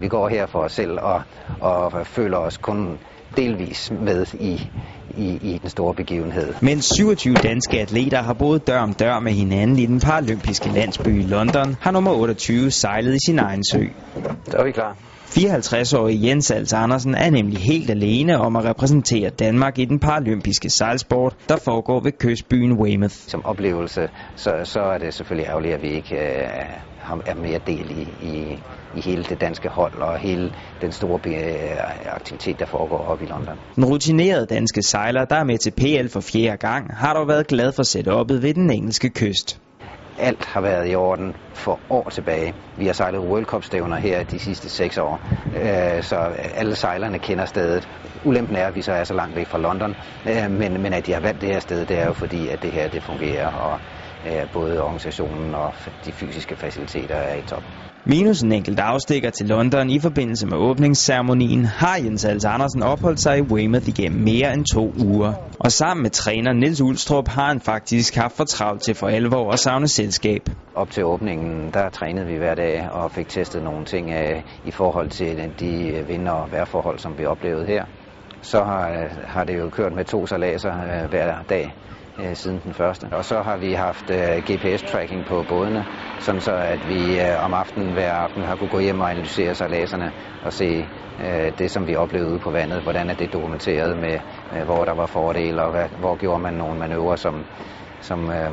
Vi går her for os selv og, og føler os kun delvis med i, i, i den store begivenhed. Mens 27 danske atleter har boet dør om dør med hinanden i den paralympiske landsby i London, har nummer 28 sejlet i sin egen sø. Så er vi klar. 54-årige Jens Als Andersen er nemlig helt alene om at repræsentere Danmark i den paralympiske sejlsport, der foregår ved kystbyen Weymouth. Som oplevelse, så, så er det selvfølgelig ærgerligt, at vi ikke øh, er mere del i, i, i hele det danske hold og hele den store øh, aktivitet, der foregår oppe i London. Den rutinerede danske sejler, der er med til PL for fjerde gang, har dog været glad for setup'et ved den engelske kyst alt har været i orden for år tilbage. Vi har sejlet World Cup stævner her de sidste seks år, øh, så alle sejlerne kender stedet. Ulempen er, at vi så er så langt væk fra London, øh, men, men at de har valgt det her sted, det er jo fordi, at det her det fungerer, og øh, både organisationen og de fysiske faciliteter er i top. Minus en enkelt afstikker til London i forbindelse med åbningsceremonien har Jens Hals Andersen opholdt sig i Weymouth igennem mere end to uger. Og sammen med træner Nils Ulstrup har han faktisk haft for travlt til for alvor at savne selskab. Op til åbningen, der trænede vi hver dag og fik testet nogle ting af, i forhold til de vind- og vejrforhold, som vi oplevede her. Så har, har det jo kørt med to salaser øh, hver dag øh, siden den første. Og så har vi haft øh, GPS-tracking på bådene, sådan så at vi øh, om aftenen hver aften har kunne gå hjem og analysere sejladserne og se øh, det, som vi oplevede ude på vandet. Hvordan er det dokumenteret med, øh, hvor der var fordele, og hvad, hvor gjorde man nogle manøvrer, som, som øh,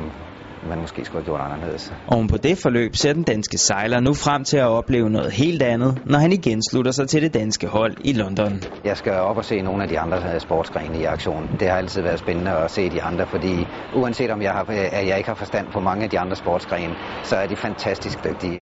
man måske skulle have gjort anderledes. Oven på det forløb ser den danske sejler nu frem til at opleve noget helt andet, når han igen slutter sig til det danske hold i London. Jeg skal op og se nogle af de andre sportsgrene i aktion. Det har altid været spændende at se de andre, fordi uanset om jeg, har, at jeg ikke har forstand på mange af de andre sportsgrene, så er de fantastisk dygtige.